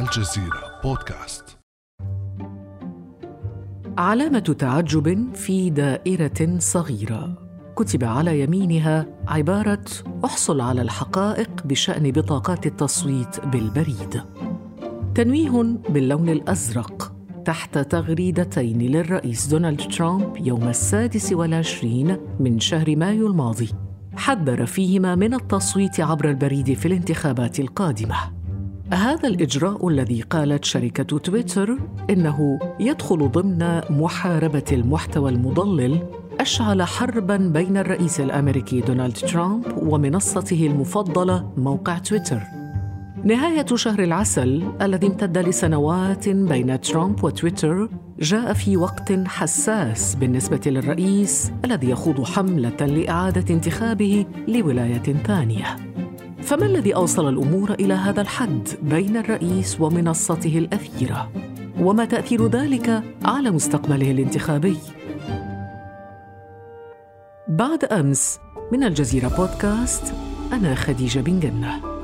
الجزيرة بودكاست. علامة تعجب في دائرة صغيرة. كتب على يمينها عبارة احصل على الحقائق بشأن بطاقات التصويت بالبريد. تنويه باللون الأزرق تحت تغريدتين للرئيس دونالد ترامب يوم السادس والعشرين من شهر مايو الماضي. حذر فيهما من التصويت عبر البريد في الانتخابات القادمة. هذا الإجراء الذي قالت شركة تويتر إنه يدخل ضمن محاربة المحتوى المضلل أشعل حربا بين الرئيس الأمريكي دونالد ترامب ومنصته المفضلة موقع تويتر نهاية شهر العسل الذي امتد لسنوات بين ترامب وتويتر جاء في وقت حساس بالنسبة للرئيس الذي يخوض حملة لإعادة انتخابه لولاية ثانية. فما الذي أوصل الأمور إلى هذا الحد بين الرئيس ومنصته الأثيرة؟ وما تأثير ذلك على مستقبله الانتخابي؟ بعد أمس من الجزيرة بودكاست أنا خديجة بن جنة.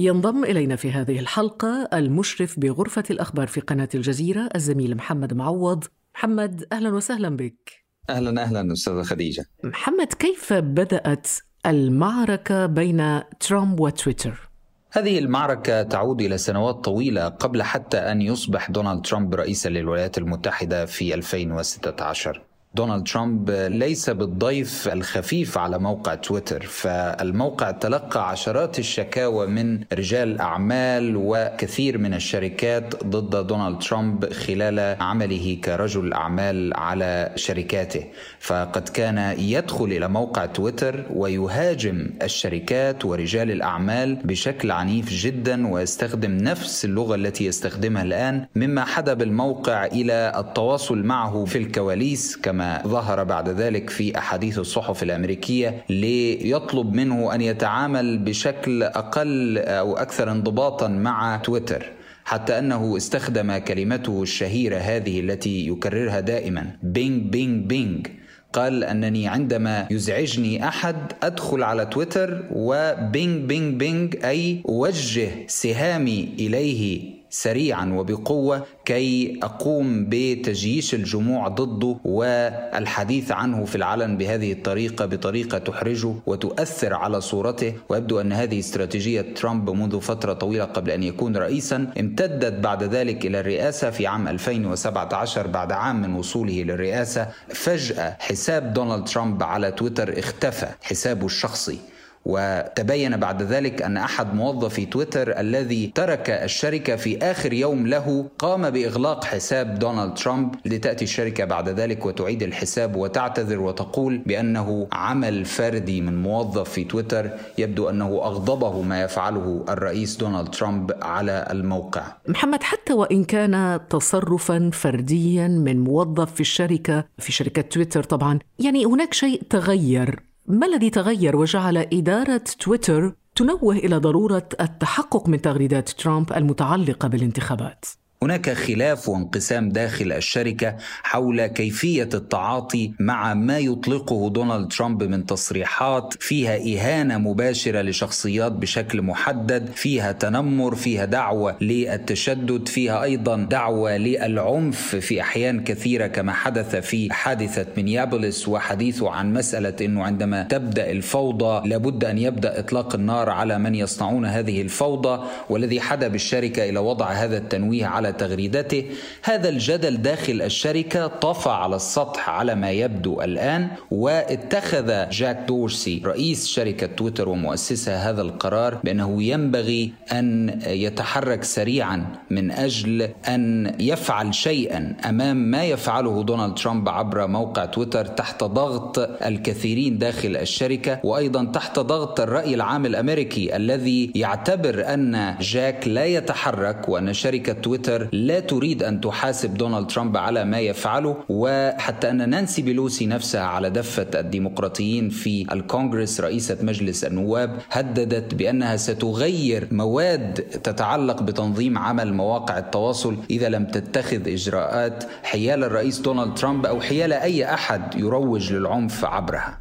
ينضم إلينا في هذه الحلقة المشرف بغرفة الأخبار في قناة الجزيرة الزميل محمد معوض. محمد أهلا وسهلا بك. أهلا أهلا أستاذة خديجة. محمد كيف بدأت المعركة بين ترامب وتويتر؟ هذه المعركة تعود إلى سنوات طويلة قبل حتى أن يصبح دونالد ترامب رئيسا للولايات المتحدة في 2016 دونالد ترامب ليس بالضيف الخفيف على موقع تويتر فالموقع تلقى عشرات الشكاوى من رجال أعمال وكثير من الشركات ضد دونالد ترامب خلال عمله كرجل أعمال على شركاته. فقد كان يدخل إلى موقع تويتر ويهاجم الشركات ورجال الأعمال بشكل عنيف جدا ويستخدم نفس اللغة التي يستخدمها الآن مما حدا بالموقع إلى التواصل معه في الكواليس كما ظهر بعد ذلك في أحاديث الصحف الأمريكية ليطلب منه أن يتعامل بشكل أقل أو أكثر انضباطا مع تويتر حتى أنه استخدم كلمته الشهيرة هذه التي يكررها دائما bing bing bing. قال أنني عندما يزعجني أحد أدخل على تويتر و bing bing bing أي اوجه سهامي إليه سريعا وبقوة كي أقوم بتجييش الجموع ضده والحديث عنه في العلن بهذه الطريقة بطريقة تحرجه وتؤثر على صورته. ويبدو أن هذه استراتيجية ترامب منذ فترة طويلة قبل أن يكون رئيسا امتدت بعد ذلك إلى الرئاسة في عام 2017 بعد عام من وصوله للرئاسة. فجأة حساب دونالد ترامب على تويتر اختفى حسابه الشخصي. وتبين بعد ذلك أن أحد موظفي تويتر الذي ترك الشركة في آخر يوم له قام بإغلاق حساب دونالد ترامب لتأتي الشركة بعد ذلك وتعيد الحساب وتعتذر وتقول بأنه عمل فردي من موظف في تويتر يبدو أنه أغضبه ما يفعله الرئيس دونالد ترامب على الموقع. محمد حتى وإن كان تصرفا فرديا من موظف في الشركة في شركة تويتر طبعا يعني هناك شيء تغير ما الذي تغير وجعل إدارة تويتر تنوه إلى ضرورة التحقق من تغريدات ترامب المتعلقة بالانتخابات؟ هناك خلاف وانقسام داخل الشركة حول كيفية التعاطي مع ما يطلقه دونالد ترامب من تصريحات فيها إهانة مباشرة لشخصيات بشكل محدد، فيها تنمر، فيها دعوة للتشدد، فيها أيضا دعوة للعنف في أحيان كثيرة كما حدث في حادثة مينيابوليس وحديثه عن مسألة إنه عندما تبدأ الفوضى لابد أن يبدأ إطلاق النار على من يصنعون هذه الفوضى والذي حدب الشركة إلى وضع هذا التنويه على تغريدته هذا الجدل داخل الشركة طفى على السطح على ما يبدو الآن واتخذ جاك دورسي رئيس شركة تويتر ومؤسسها هذا القرار بأنه ينبغي أن يتحرك سريعا من أجل أن يفعل شيئا أمام ما يفعله دونالد ترامب عبر موقع تويتر تحت ضغط الكثيرين داخل الشركة وأيضا تحت ضغط الرأي العام الأمريكي الذي يعتبر أن جاك لا يتحرك وأن شركة تويتر تويتر لا تريد أن تحاسب دونالد ترامب على ما يفعله وحتى أن نانسي بيلوسي نفسها على دفة الديمقراطيين في الكونغرس رئيسة مجلس النواب هددت بأنها ستغير مواد تتعلق بتنظيم عمل مواقع التواصل إذا لم تتخذ إجراءات حيال الرئيس دونالد ترامب أو حيال أي أحد يروج للعنف عبرها.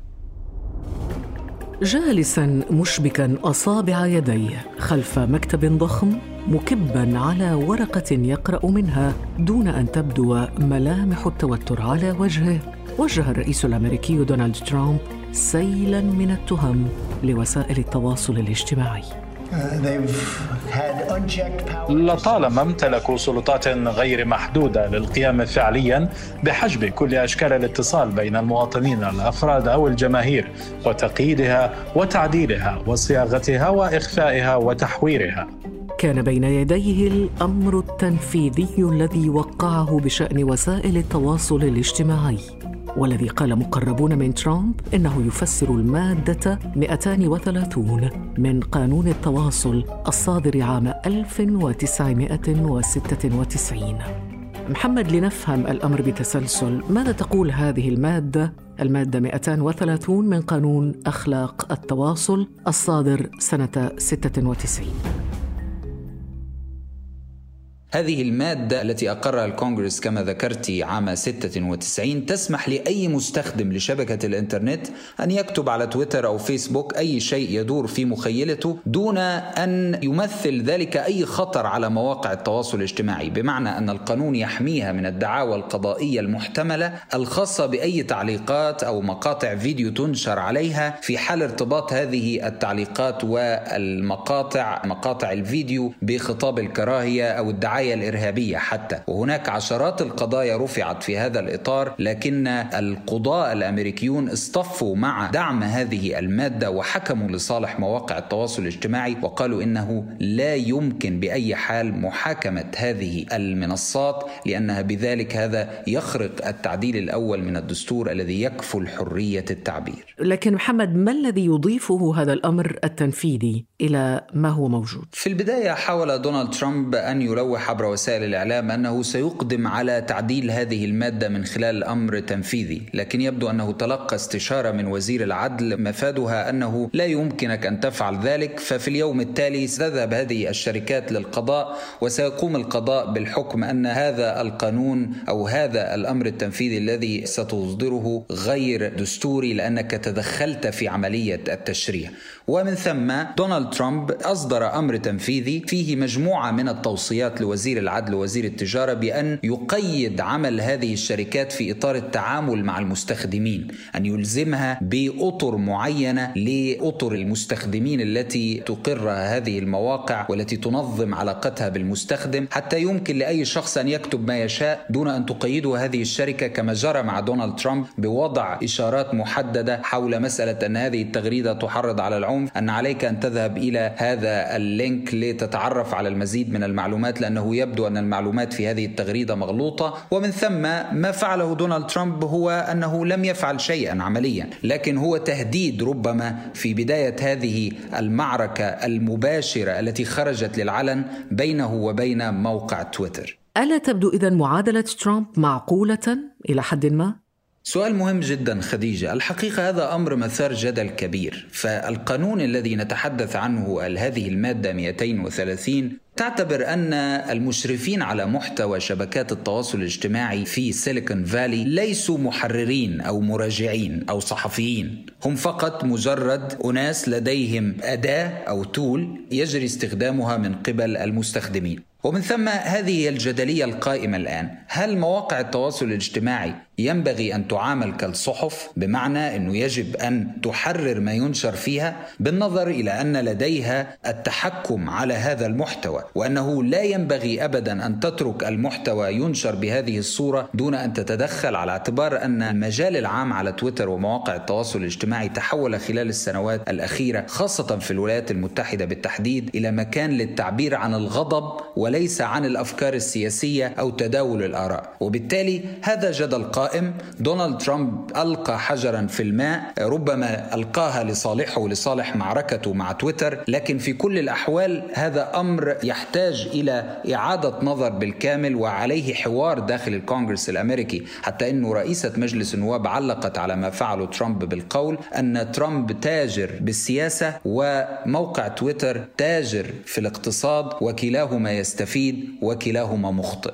جالسا مشبكا أصابع يديه خلف مكتب ضخم. مكبا على ورقة يقرأ منها دون أن تبدو ملامح التوتر على وجهه. وجه الرئيس الأمريكي دونالد ترامب سيلا من التهم لوسائل التواصل الاجتماعي. لطالما امتلكوا سلطات غير محدودة للقيام فعليا بحجب كل أشكال الاتصال بين المواطنين الأفراد أو الجماهير وتقييدها وتعديلها وصياغتها وإخفائها وتحويرها. كان بين يديه الأمر التنفيذي الذي وقعه بشأن وسائل التواصل الاجتماعي. والذي قال مقربون من ترامب إنه يفسر المادة 230 من قانون التواصل الصادر عام 1996 محمد لنفهم الأمر بتسلسل ماذا تقول هذه المادة؟ المادة 230 من قانون أخلاق التواصل الصادر سنة 96 هذه المادة التي أقرها الكونغرس كما ذكرت عام 96 تسمح لأي مستخدم لشبكة الإنترنت أن يكتب على تويتر أو فيسبوك أي شيء يدور في مخيلته دون أن يمثل ذلك أي خطر على مواقع التواصل الاجتماعي. بمعنى أن القانون يحميها من الدعاوى القضائية المحتملة الخاصة بأي تعليقات أو مقاطع فيديو تنشر عليها في حال ارتباط هذه التعليقات والمقاطع مقاطع الفيديو بخطاب الكراهية أو الدعاية الدعاية الإرهابية حتى وهناك عشرات القضايا رفعت في هذا الإطار لكن القضاء الأمريكيون اصطفوا مع دعم هذه المادة وحكموا لصالح مواقع التواصل الاجتماعي وقالوا إنه لا يمكن بأي حال محاكمة هذه المنصات لأنها بذلك هذا يخرق التعديل الأول من الدستور الذي يكفل حرية التعبير. لكن محمد ما الذي يضيفه هذا الأمر التنفيذي إلى ما هو موجود؟ في البداية حاول دونالد ترامب أن يلوح عبر وسائل الإعلام أنه سيقدم على تعديل هذه المادة من خلال أمر تنفيذي لكن يبدو أنه تلقى استشارة من وزير العدل مفادها أنه لا يمكنك أن تفعل ذلك ففي اليوم التالي ستذهب هذه الشركات للقضاء وسيقوم القضاء بالحكم أن هذا القانون أو هذا الأمر التنفيذي الذي ستصدره غير دستوري لأنك تدخلت في عملية التشريع. ومن ثم دونالد ترامب أصدر أمر تنفيذي فيه مجموعة من التوصيات لوزير العدل ووزير التجارة بأن يقيد عمل هذه الشركات في إطار التعامل مع المستخدمين أن يلزمها بأطر معينة لأطر المستخدمين التي تقرها هذه المواقع والتي تنظم علاقتها بالمستخدم حتى يمكن لأي شخص أن يكتب ما يشاء دون أن تقيده هذه الشركة كما جرى مع دونالد ترامب بوضع إشارات محددة حول مسألة أن هذه التغريدة تحرض على العنف أن عليك أن تذهب إلى هذا ال link لتتعرف على المزيد من المعلومات لأنه يبدو أن المعلومات في هذه التغريدة مغلوطة ومن ثم ما فعله دونالد ترامب هو أنه لم يفعل شيئا عمليا لكن هو تهديد ربما في بداية هذه المعركة المباشرة التي خرجت للعلن بينه وبين موقع تويتر ألا تبدو إذا معادلة ترامب معقولة إلى حد ما؟ سؤال مهم جدا خديجة. الحقيقة هذا أمر مثار جدل كبير. فالقانون الذي نتحدث عنه هذه المادة 230 تعتبر أن المشرفين على محتوى شبكات التواصل الاجتماعي في سيليكون فالي ليسوا محررين أو مراجعين أو صحفيين. هم فقط مجرد أناس لديهم أداة أو تول يجري استخدامها من قبل المستخدمين. ومن ثم هذه هي الجدلية القائمة الآن، هل مواقع التواصل الاجتماعي ينبغي أن تعامل كالصحف بمعنى إنه يجب أن تحرر ما ينشر فيها بالنظر إلى أن لديها التحكم على هذا المحتوى وأنه لا ينبغي ابدا أن تترك المحتوى ينشر بهذه الصورة دون أن تتدخل على اعتبار أن المجال العام على تويتر ومواقع التواصل الاجتماعي تحول خلال السنوات الأخيرة خاصة في الولايات المتحدة بالتحديد إلى مكان للتعبير عن الغضب وليس عن الأفكار السياسية أو تداول الآراء. وبالتالي هذا جدل قائم قائم دونالد ترامب ألقى حجرا في الماء ربما ألقاها لصالحه ولصالح معركته مع تويتر لكن في كل الأحوال هذا أمر يحتاج إلى إعادة نظر بالكامل وعليه حوار داخل الكونغرس الأمريكي. حتى أنه رئيسة مجلس النواب علقت على ما فعله ترامب بالقول أن ترامب تاجر بالسياسة وموقع تويتر تاجر في الاقتصاد وكلاهما يستفيد وكلاهما مخطئ.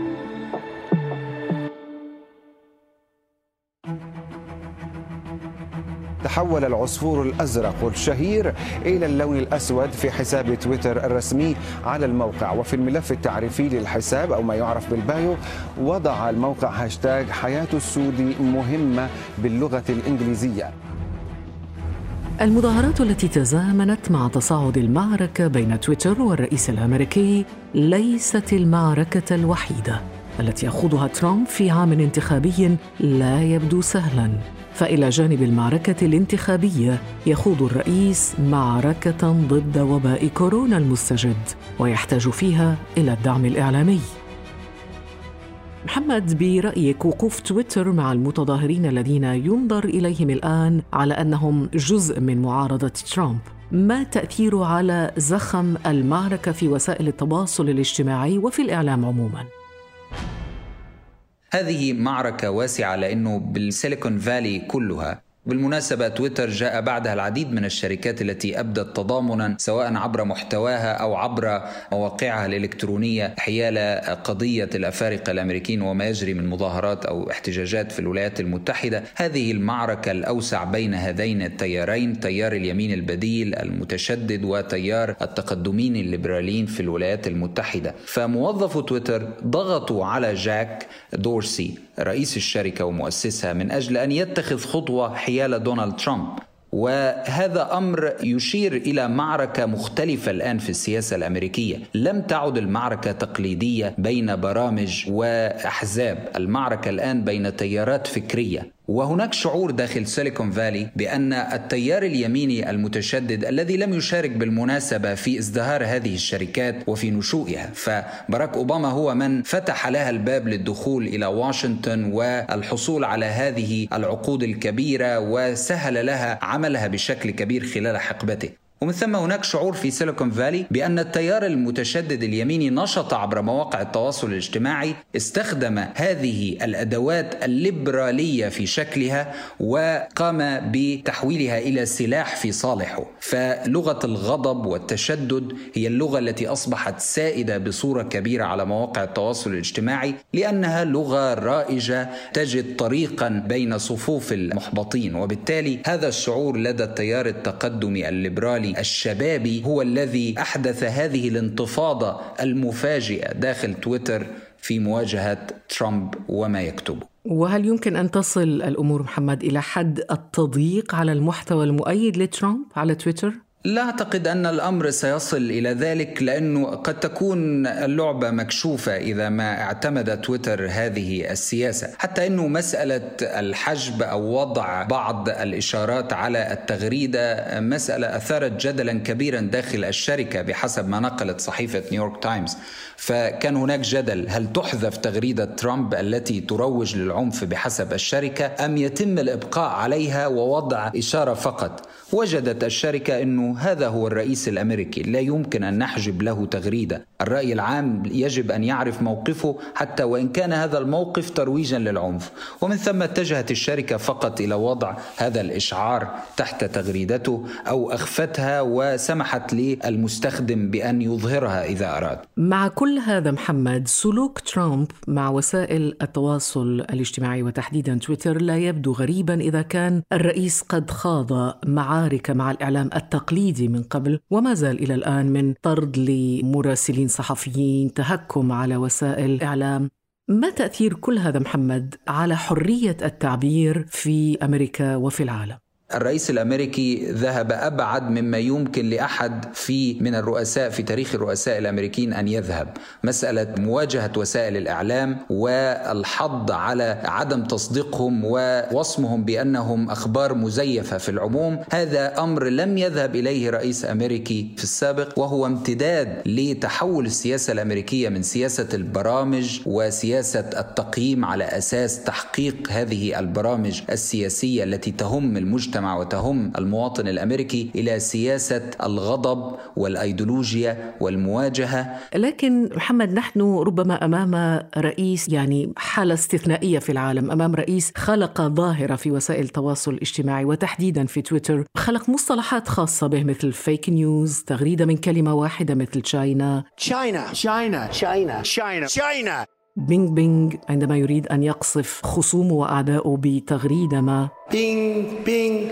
تحول العصفور الأزرق الشهير إلى اللون الأسود في حساب تويتر الرسمي على الموقع. وفي الملف التعريفي للحساب أو ما يعرف بال bio وضع الموقع هاشتاج حياة السود مهمة باللغة الإنجليزية. المظاهرات التي تزامنت مع تصاعد المعركة بين تويتر والرئيس الأمريكي ليست المعركة الوحيدة التي يخوضها ترامب في عام انتخابي لا يبدو سهلاً. فإلى جانب المعركة الانتخابية يخوض الرئيس معركة ضد وباء كورونا المستجد ويحتاج فيها إلى الدعم الإعلامي. محمد برأيك وقوف تويتر مع المتظاهرين الذين ينظر إليهم الآن على أنهم جزء من معارضة ترامب ما تأثيره على زخم المعركة في وسائل التواصل الاجتماعي وفي الإعلام عموماً؟ هذه معركة واسعة لأنه بالسيليكون فالي كلها. بالمناسبة تويتر جاء بعدها العديد من الشركات التي أبدت تضامنا سواء عبر محتواها أو عبر مواقعها الإلكترونية حيال قضية الأفارقة الأمريكيين وما يجري من مظاهرات أو احتجاجات في الولايات المتحدة. هذه المعركة الأوسع بين هذين التيارين تيار اليمين البديل المتشدد وتيار التقدمين الليبراليين في الولايات المتحدة. فموظفو تويتر ضغطوا على جاك دورسي رئيس الشركة ومؤسسها من أجل أن يتخذ خطوة حيال دونالد ترامب. وهذا أمر يشير إلى معركة مختلفة الآن في السياسة الأمريكية، لم تعد المعركة تقليدية بين برامج وأحزاب، المعركة الآن بين تيارات فكرية، وهناك شعور داخل سيليكون فالي بأن التيار اليميني المتشدد الذي لم يشارك بالمناسبة في ازدهار هذه الشركات وفي نشوئها. فباراك أوباما هو من فتح لها الباب للدخول إلى واشنطن والحصول على هذه العقود الكبيرة وسهل لها عملها بشكل كبير خلال حقبته. ومن ثم هناك شعور في سيليكون فالي بأن التيار المتشدد اليميني نشط عبر مواقع التواصل الاجتماعي استخدم هذه الأدوات الليبرالية في شكلها وقام بتحويلها إلى سلاح في صالحه. فلغة الغضب والتشدد هي اللغة التي أصبحت سائدة بصورة كبيرة على مواقع التواصل الاجتماعي لأنها لغة رائجة تجد طريقا بين صفوف المحبطين وبالتالي هذا الشعور لدى التيار التقدمي الليبرالي الشبابي هو الذي أحدث هذه الانتفاضة المفاجئة داخل تويتر في مواجهة ترامب وما يكتبه. وهل يمكن أن تصل الأمور محمد إلى حد التضييق على المحتوى المؤيد لترامب على تويتر؟ لا أعتقد أن الأمر سيصل إلى ذلك لأنه قد تكون اللعبة مكشوفة إذا ما اعتمد تويتر هذه السياسة، حتى إنه مسألة الحجب أو وضع بعض الإشارات على التغريدة مسألة أثارت جدلا كبيرا داخل الشركة بحسب ما نقلت صحيفة نيويورك تايمز، فكان هناك جدل هل تحذف تغريدة ترامب التي تروج للعنف بحسب الشركة أم يتم الإبقاء عليها ووضع إشارة فقط؟ وجدت الشركة إنه هذا هو الرئيس الأمريكي لا يمكن أن نحجب له تغريدة. الرأي العام يجب أن يعرف موقفه حتى وإن كان هذا الموقف ترويجا للعنف. ومن ثم اتجهت الشركة فقط إلى وضع هذا الإشعار تحت تغريدته أو أخفتها وسمحت للمستخدم بأن يظهرها إذا أراد. مع كل هذا محمد سلوك ترامب مع وسائل التواصل الاجتماعي وتحديدا تويتر لا يبدو غريبا إذا كان الرئيس قد خاض معارك مع الإعلام التقليدي من قبل وما زال إلى الآن من طرد لمراسلين صحفيين تهكم على وسائل الاعلام ما تأثير كل هذا محمد على حرية التعبير في أمريكا وفي العالم؟ الرئيس الأمريكي ذهب أبعد مما يمكن لأحد في من الرؤساء في تاريخ الرؤساء الأمريكيين أن يذهب. مسألة مواجهة وسائل الإعلام والحض على عدم تصديقهم ووصمهم بأنهم أخبار مزيفة في العموم. هذا أمر لم يذهب إليه رئيس أمريكي في السابق وهو امتداد لتحول السياسة الأمريكية من سياسة البرامج وسياسة التقييم على أساس تحقيق هذه البرامج السياسية التي تهم المجتمع وتهم المواطن الأمريكي إلى سياسة الغضب والأيديولوجيا والمواجهة. لكن محمد نحن ربما أمام رئيس يعني حالة استثنائية في العالم أمام رئيس خلق ظاهرة في وسائل التواصل الاجتماعي وتحديدا في تويتر خلق مصطلحات خاصة به مثل fake news تغريدة من كلمة واحدة مثل China China China China China bing bing عندما يريد أن يقصف خصومه وأعدائه بتغريدة ما. bing bing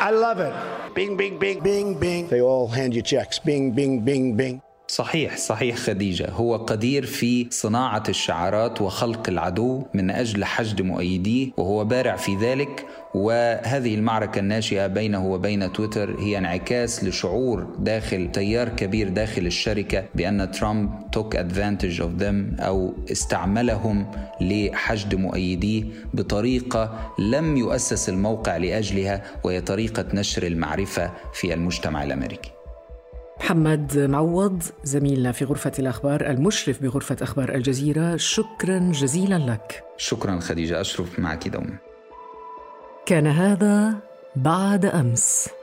I love it. bing bing bing bing bing They all hand you checks. bing bing bing bing صحيح صحيح خديجة. هو قدير في صناعة الشعارات وخلق العدو من أجل حشد مؤيديه وهو بارع في ذلك وهذه المعركة الناشئة بينه وبين تويتر هي انعكاس لشعور داخل تيار كبير داخل الشركة بأن ترامب took advantage of them أو استعملهم لحشد مؤيديه بطريقة لم يؤسس الموقع لأجلها وهي طريقة نشر المعرفة في المجتمع الأمريكي. محمد معوض زميلنا في غرفة الأخبار المشرف بغرفة أخبار الجزيرة شكرا جزيلا لك. شكرا خديجة أشرف معك دوما. كان هذا بعد أمس.